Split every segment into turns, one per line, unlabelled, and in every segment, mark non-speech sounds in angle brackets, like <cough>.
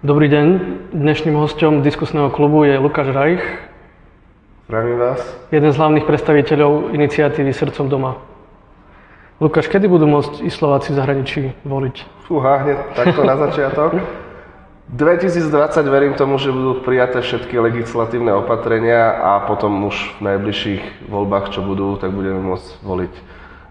Dobrý deň. Dnešným hostom diskusného klubu je Lukáš Rajch.
Zdravím vás.
Jeden z hlavných predstaviteľov iniciatívy Srdcom doma. Lukáš, kedy budú môcť ísť Slováci v zahraničí voliť?
Fúha, hneď takto na začiatok. <laughs> 2020 verím tomu, že budú prijaté všetky legislatívne opatrenia a potom už v najbližších voľbách, čo budú, tak budeme môcť voliť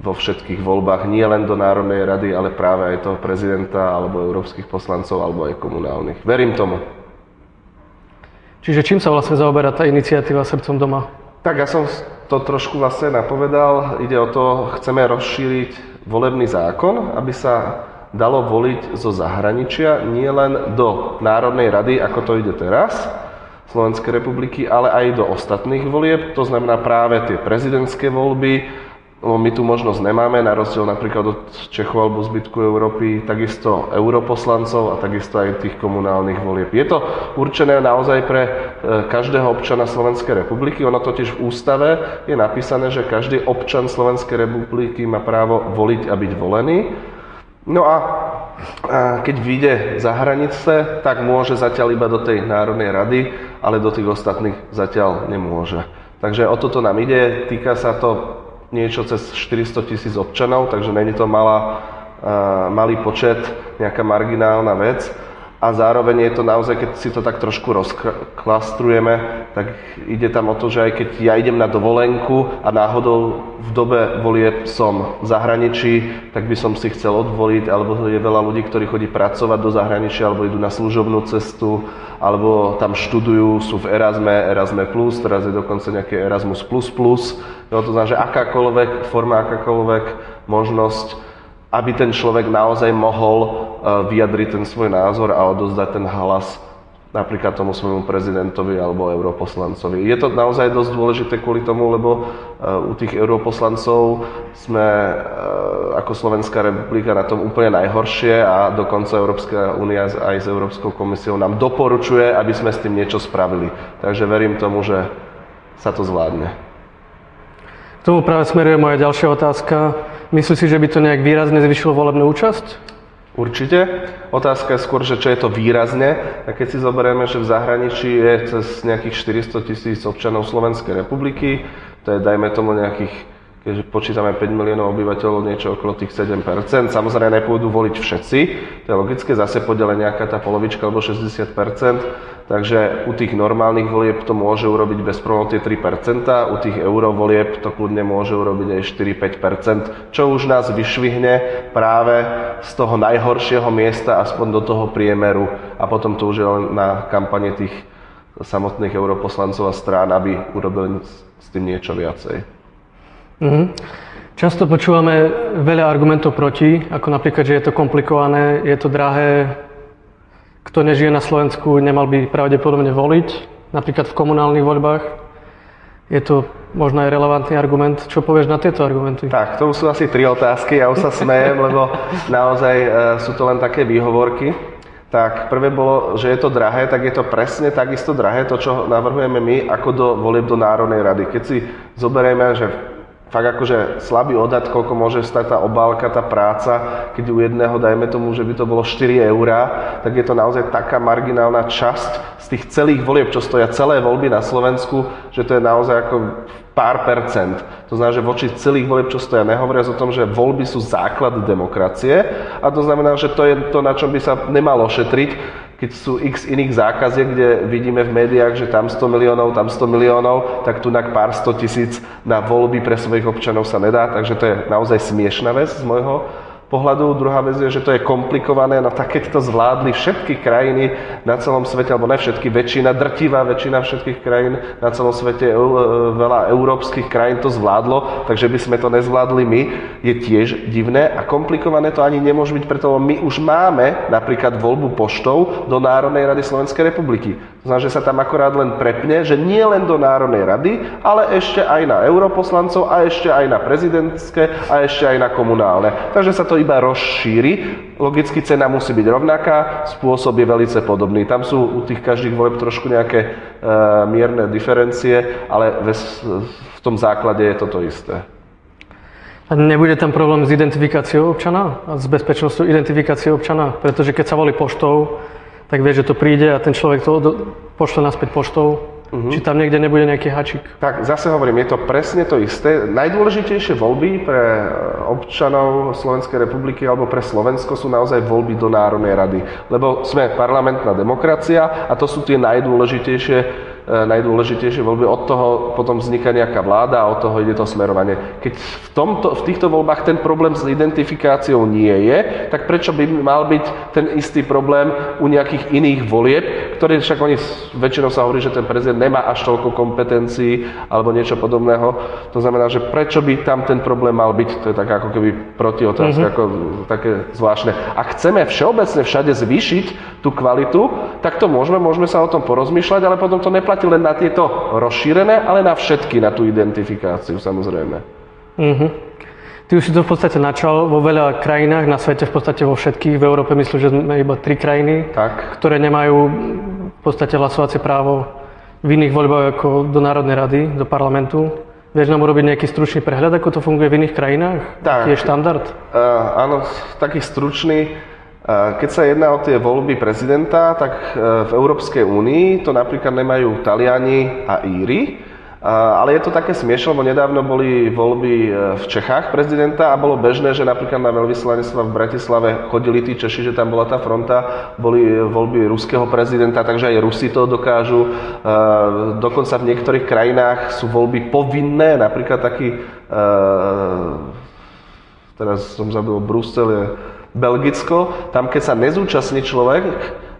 vo všetkých voľbách, nie len do Národnej rady, ale práve aj toho prezidenta, alebo európskych poslancov, alebo aj komunálnych. Verím tomu.
Čiže čím sa vlastne zaoberá tá iniciatíva Srdcom doma?
Tak ja som to trošku vlastne napovedal. Ide o to, chceme rozšíriť volebný zákon, aby sa dalo voliť zo zahraničia, nie len do Národnej rady, ako to ide teraz, Slovenskej republiky, ale aj do ostatných volieb. To znamená práve tie prezidentské voľby, lebo my tu možnosť nemáme, na rozdiel napríklad od Čechov alebo zbytku Európy, takisto europoslancov a takisto aj tých komunálnych volieb. Je to určené naozaj pre e, každého občana Slovenskej republiky. Ono totiž v ústave je napísané, že každý občan Slovenskej republiky má právo voliť a byť volený. No a keď vyjde za hranice, tak môže zatiaľ iba do tej Národnej rady, ale do tých ostatných zatiaľ nemôže. Takže o toto nám ide, týka sa to niečo cez 400 tisíc občanov, takže není to malá, malý počet, nejaká marginálna vec. A zároveň je to naozaj, keď si to tak trošku rozklastrujeme, tak ide tam o to, že aj keď ja idem na dovolenku a náhodou v dobe volieb som v zahraničí, tak by som si chcel odvoliť, alebo je veľa ľudí, ktorí chodí pracovať do zahraničia, alebo idú na služobnú cestu, alebo tam študujú, sú v Erasme, Erasme+, teraz je dokonca nejaké Erasmus++, No, to znamená, že akákoľvek forma, akákoľvek možnosť, aby ten človek naozaj mohol vyjadriť ten svoj názor a odozdať ten hlas napríklad tomu svojmu prezidentovi alebo europoslancovi. Je to naozaj dosť dôležité kvôli tomu, lebo e, u tých europoslancov sme e, ako Slovenská republika na tom úplne najhoršie a dokonca Európska únia aj s Európskou komisiou nám doporučuje, aby sme s tým niečo spravili. Takže verím tomu, že sa to zvládne.
K tomu práve smeruje moja ďalšia otázka. Myslíš si, že by to nejak výrazne zvyšilo volebnú účasť?
Určite. Otázka je skôr, že čo je to výrazne. A keď si zoberieme, že v zahraničí je cez nejakých 400 tisíc občanov Slovenskej republiky, to je dajme tomu nejakých keďže počítame 5 miliónov obyvateľov, niečo okolo tých 7%. Samozrejme nepôjdu voliť všetci, to je logické, zase podele nejaká tá polovička alebo 60%, takže u tých normálnych volieb to môže urobiť bez problémov tie 3%, u tých eurovolieb to kľudne môže urobiť aj 4-5%, čo už nás vyšvihne práve z toho najhoršieho miesta aspoň do toho priemeru a potom to už je len na kampane tých samotných europoslancov a strán, aby urobili s tým niečo viacej.
Mm-hmm. Často počúvame veľa argumentov proti, ako napríklad, že je to komplikované, je to drahé, kto nežije na Slovensku, nemal by pravdepodobne voliť, napríklad v komunálnych voľbách. Je to možno aj relevantný argument. Čo povieš na tieto argumenty?
Tak, to sú asi tri otázky, ja už sa smejem, <laughs> lebo naozaj e, sú to len také výhovorky. Tak prvé bolo, že je to drahé, tak je to presne takisto drahé, to, čo navrhujeme my, ako do volieb do Národnej rady. Keď si zoberieme, že fakt akože slabý odhad, koľko môže stať tá obálka, tá práca, keď u jedného dajme tomu, že by to bolo 4 eurá, tak je to naozaj taká marginálna časť z tých celých volieb, čo stoja celé voľby na Slovensku, že to je naozaj ako pár percent. To znamená, že voči celých volieb, čo stoja, nehovoriac o tom, že voľby sú základ demokracie a to znamená, že to je to, na čom by sa nemalo šetriť, keď sú x iných zákaziek, kde vidíme v médiách, že tam 100 miliónov, tam 100 miliónov, tak tu na pár 100 tisíc na voľby pre svojich občanov sa nedá, takže to je naozaj smiešná vec z môjho pohľadu. Druhá vec je, že to je komplikované, no tak keď to zvládli všetky krajiny na celom svete, alebo ne všetky, väčšina, drtivá väčšina všetkých krajín na celom svete, e, veľa európskych krajín to zvládlo, takže by sme to nezvládli my, je tiež divné a komplikované to ani nemôže byť, preto my už máme napríklad voľbu poštou do Národnej rady Slovenskej republiky. To znamená, že sa tam akorát len prepne, že nie len do Národnej rady, ale ešte aj na europoslancov a ešte aj na prezidentské a ešte aj na komunálne. Takže sa to iba rozšíri. Logicky cena musí byť rovnaká, spôsob je veľmi podobný. Tam sú u tých každých volieb trošku nejaké e, mierne diferencie, ale v, v tom základe je toto isté.
A nebude tam problém s identifikáciou občana a s bezpečnosťou identifikácie občana? Pretože keď sa volí poštou, tak vie, že to príde a ten človek to pošle naspäť poštou. Uh-huh. Či tam niekde nebude nejaký hačik.
Tak zase hovorím, je to presne to isté. Najdôležitejšie voľby pre e, občanov Slovenskej republiky alebo pre Slovensko sú naozaj voľby do Národnej rady. Lebo sme parlamentná demokracia a to sú tie najdôležitejšie najdôležitejšie voľby. Od toho potom vzniká nejaká vláda a od toho ide to smerovanie. Keď v, tomto, v týchto voľbách ten problém s identifikáciou nie je, tak prečo by mal byť ten istý problém u nejakých iných volieb, ktoré však oni väčšinou sa hovorí, že ten prezident nemá až toľko kompetencií alebo niečo podobného. To znamená, že prečo by tam ten problém mal byť, to je tak ako keby protiotázka, mm-hmm. ako také zvláštne. Ak chceme všeobecne všade zvýšiť tú kvalitu, tak to môžeme, môžeme sa o tom porozmýšľať, ale potom to neplatí neplatí len na tieto rozšírené, ale na všetky, na tú identifikáciu samozrejme.
Uh-huh. Ty už si to v podstate načal vo veľa krajinách na svete, v podstate vo všetkých. V Európe myslím, že sme iba tri krajiny, tak. ktoré nemajú v podstate hlasovacie právo v iných voľbách ako do Národnej rady, do parlamentu. Vieš nám urobiť nejaký stručný prehľad, ako to funguje v iných krajinách? Tak. Je štandard?
Uh, áno, taký stručný. Keď sa jedná o tie voľby prezidenta, tak e, v Európskej únii to napríklad nemajú Taliani a Íry, ale je to také smiešne, lebo nedávno boli voľby e, v Čechách prezidenta a bolo bežné, že napríklad na veľvyslanectva v Bratislave chodili tí Češi, že tam bola tá fronta, boli voľby ruského prezidenta, takže aj Rusi to dokážu. Dokonca v niektorých krajinách sú voľby povinné, napríklad taký, teraz som zabil Brusel, je Belgicko, tam keď sa nezúčastní človek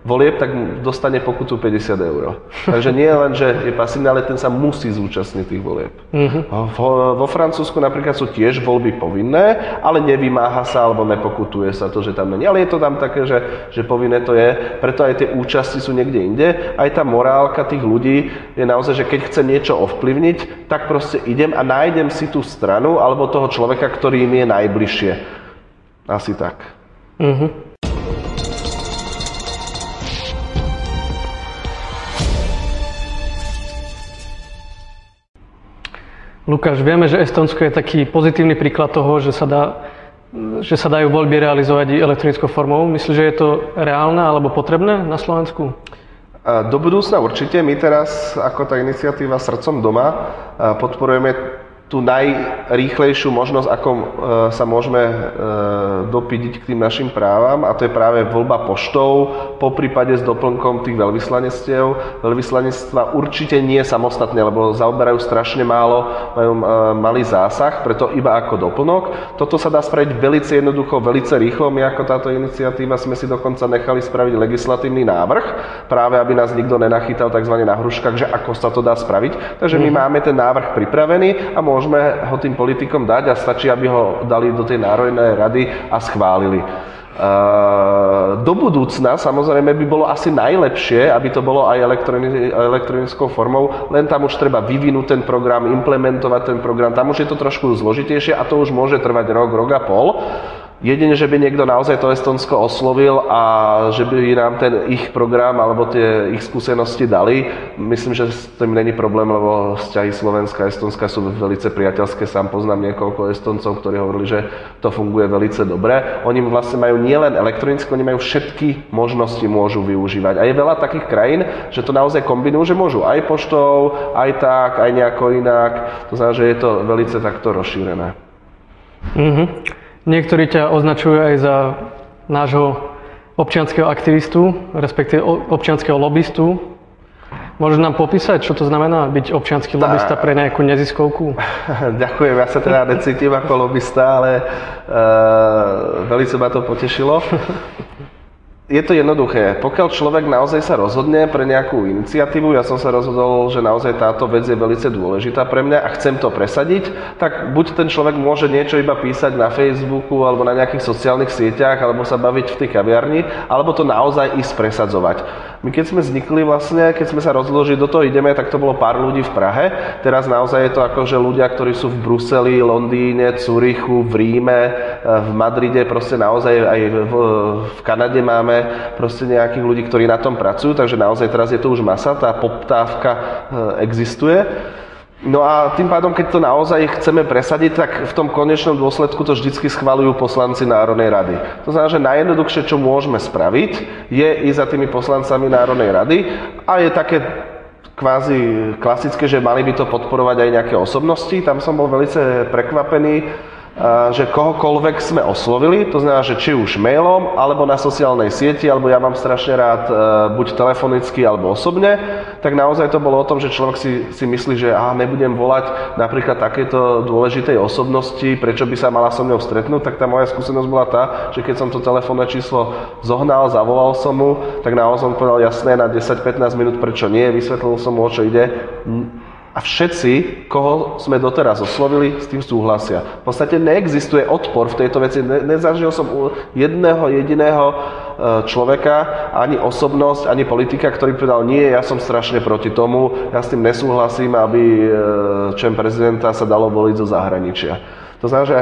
volieb, tak dostane pokutu 50 eur. Takže nie len, že je pasívny, ale ten sa musí zúčastniť tých volieb. Uh-huh. Vo, vo Francúzsku napríklad sú tiež voľby povinné, ale nevymáha sa alebo nepokutuje sa to, že tam není. Ale je to tam také, že, že povinné to je, preto aj tie účasti sú niekde inde. Aj tá morálka tých ľudí je naozaj, že keď chce niečo ovplyvniť, tak proste idem a nájdem si tú stranu alebo toho človeka, ktorý im je najbližšie. Asi tak. Uh-huh.
Lukáš, vieme, že Estonsko je taký pozitívny príklad toho, že sa, dá, že sa dajú voľby realizovať i elektronickou formou. Myslíš, že je to reálne alebo potrebné na Slovensku?
Do budúcna určite. My teraz, ako tá iniciatíva Srdcom doma, podporujeme tú najrýchlejšiu možnosť, ako e, sa môžeme e, dopídiť k tým našim právam a to je práve voľba poštou, po prípade s doplnkom tých veľvyslanectiev. Veľvyslanectva určite nie samostatne, lebo zaoberajú strašne málo, majú e, malý zásah, preto iba ako doplnok. Toto sa dá spraviť velice jednoducho, velice rýchlo. My ako táto iniciatíva sme si dokonca nechali spraviť legislatívny návrh, práve aby nás nikto nenachytal tzv. na hruškách, že ako sa to dá spraviť. Takže my mhm. máme ten návrh pripravený a môžeme môžeme ho tým politikom dať a stačí, aby ho dali do tej Národnej rady a schválili. Do budúcna samozrejme by bolo asi najlepšie, aby to bolo aj elektronickou formou, len tam už treba vyvinúť ten program, implementovať ten program, tam už je to trošku zložitejšie a to už môže trvať rok, rok a pol. Jedine, že by niekto naozaj to Estonsko oslovil a že by nám ten ich program alebo tie ich skúsenosti dali, myslím, že s tým není problém, lebo vzťahy Slovenska a Estonska sú veľmi priateľské. Sám poznám niekoľko Estoncov, ktorí hovorili, že to funguje veľmi dobre. Oni vlastne majú nielen elektronicky, oni majú všetky možnosti, môžu využívať. A je veľa takých krajín, že to naozaj kombinujú, že môžu aj poštou, aj tak, aj nejako inak. To znamená, že je to veľmi takto rozšírené.
Mm-hmm. Niektorí ťa označujú aj za nášho občianského aktivistu, respektíve občianského lobbystu. Môžeš nám popísať, čo to znamená byť občianský lobbysta pre nejakú neziskovku? <laughs>
Ďakujem, ja sa teda necítim ako lobbysta, ale uh, veľmi ma to potešilo je to jednoduché. Pokiaľ človek naozaj sa rozhodne pre nejakú iniciatívu, ja som sa rozhodol, že naozaj táto vec je veľmi dôležitá pre mňa a chcem to presadiť, tak buď ten človek môže niečo iba písať na Facebooku alebo na nejakých sociálnych sieťach, alebo sa baviť v tej kaviarni, alebo to naozaj ísť presadzovať. My keď sme vznikli vlastne, keď sme sa rozhodli, že do toho ideme, tak to bolo pár ľudí v Prahe. Teraz naozaj je to ako, že ľudia, ktorí sú v Bruseli, Londýne, Curychu, v Ríme, v Madride, proste naozaj aj v, v Kanade máme proste nejakých ľudí, ktorí na tom pracujú, takže naozaj teraz je to už masa, tá poptávka e, existuje. No a tým pádom, keď to naozaj chceme presadiť, tak v tom konečnom dôsledku to vždycky schvalujú poslanci Národnej rady. To znamená, že najjednoduchšie, čo môžeme spraviť, je ísť za tými poslancami Národnej rady a je také kvázi klasické, že mali by to podporovať aj nejaké osobnosti. Tam som bol veľmi prekvapený, že kohokoľvek sme oslovili, to znamená, že či už mailom, alebo na sociálnej sieti, alebo ja mám strašne rád e, buď telefonicky, alebo osobne, tak naozaj to bolo o tom, že človek si, si myslí, že aha, nebudem volať napríklad takéto dôležitej osobnosti, prečo by sa mala so mnou stretnúť, tak tá moja skúsenosť bola tá, že keď som to telefónne číslo zohnal, zavolal som mu, tak naozaj som povedal jasné na 10-15 minút, prečo nie, vysvetlil som mu, o čo ide a všetci, koho sme doteraz oslovili, s tým súhlasia. V podstate neexistuje odpor v tejto veci. Ne, nezažil som jedného jediného e, človeka, ani osobnosť, ani politika, ktorý povedal, nie, ja som strašne proti tomu, ja s tým nesúhlasím, aby e, čem prezidenta sa dalo voliť zo zahraničia. To znamená, že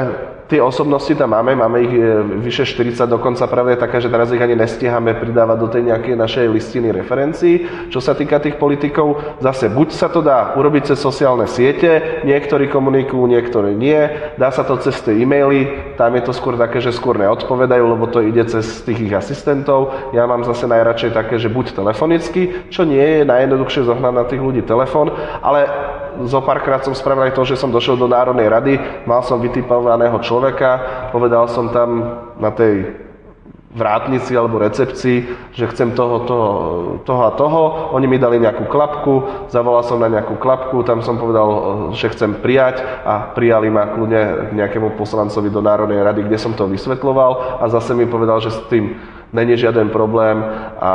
tie osobnosti tam máme, máme ich e, vyše 40, dokonca pravda je taká, že teraz ich ani nestihame pridávať do tej nejakej našej listiny referencií. Čo sa týka tých politikov, zase buď sa to dá urobiť cez sociálne siete, niektorí komunikujú, niektorí nie, dá sa to cez tie e-maily, tam je to skôr také, že skôr neodpovedajú, lebo to ide cez tých ich asistentov. Ja mám zase najradšej také, že buď telefonicky, čo nie je najjednoduchšie zohnať na tých ľudí telefon, ale zo párkrát som spravil aj to, že som došiel do Národnej rady, mal som vytipovaného človeka, povedal som tam na tej vrátnici alebo recepcii, že chcem toho, toho, toho a toho. Oni mi dali nejakú klapku, zavolal som na nejakú klapku, tam som povedal, že chcem prijať a prijali ma kľudne k nejakému poslancovi do Národnej rady, kde som to vysvetloval a zase mi povedal, že s tým není žiaden problém a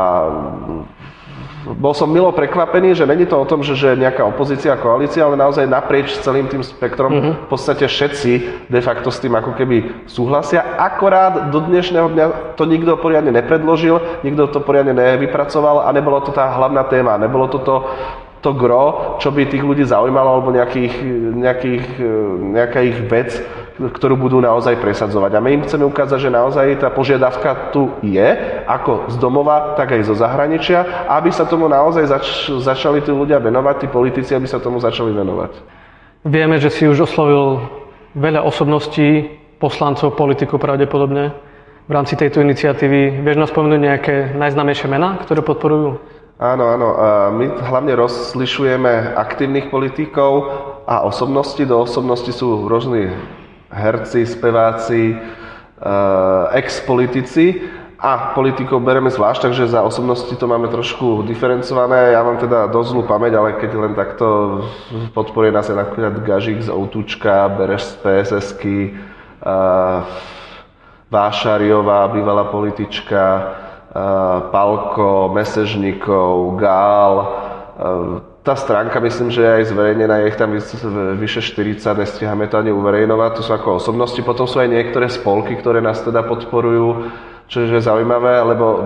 bol som milo prekvapený, že není to o tom, že, že nejaká opozícia, koalícia, ale naozaj naprieč celým tým spektrom mm-hmm. v podstate všetci de facto s tým ako keby súhlasia. Akorát do dnešného dňa to nikto poriadne nepredložil, nikto to poriadne nevypracoval a nebolo to tá hlavná téma, nebolo to to, to gro, čo by tých ľudí zaujímalo, alebo nejakých, nejakých, nejaká ich vec, ktorú budú naozaj presadzovať. A my im chceme ukázať, že naozaj tá požiadavka tu je, ako z domova, tak aj zo zahraničia, aby sa tomu naozaj zač- začali tí ľudia venovať, tí politici, aby sa tomu začali venovať.
Vieme, že si už oslovil veľa osobností, poslancov, politikov pravdepodobne v rámci tejto iniciatívy. Vieš nás spomenúť nejaké najznámejšie mená, ktoré podporujú?
Áno, áno. My hlavne rozlišujeme aktívnych politikov a osobnosti. Do osobnosti sú rôzni herci, speváci, uh, ex-politici a politikov bereme zvlášť, takže za osobnosti to máme trošku diferencované. Ja mám teda dosť zlú pamäť, ale keď len takto podporuje nás aj napríklad Gažik z Outučka, Bereš z PSSky, uh, Vášariová, bývalá politička, uh, Palko, Mesežníkov, Gál, tá stránka, myslím, že je aj zverejnená, je ich tam vyše 40, nestihame to ani uverejnovať, to sú ako osobnosti. Potom sú aj niektoré spolky, ktoré nás teda podporujú, čo je zaujímavé, lebo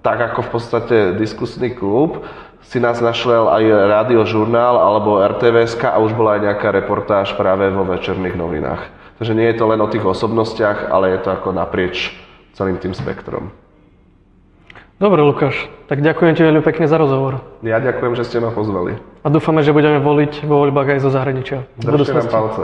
tak ako v podstate diskusný klub, si nás našlel aj radiožurnál alebo RTVS a už bola aj nejaká reportáž práve vo večerných novinách. Takže nie je to len o tých osobnostiach, ale je to ako naprieč celým tým spektrom.
Dobre, Lukáš, tak ďakujem ti veľmi pekne za rozhovor.
Ja ďakujem, že ste ma pozvali.
A dúfame, že budeme voliť vo voľbách aj zo zahraničia.
Držte nám palce.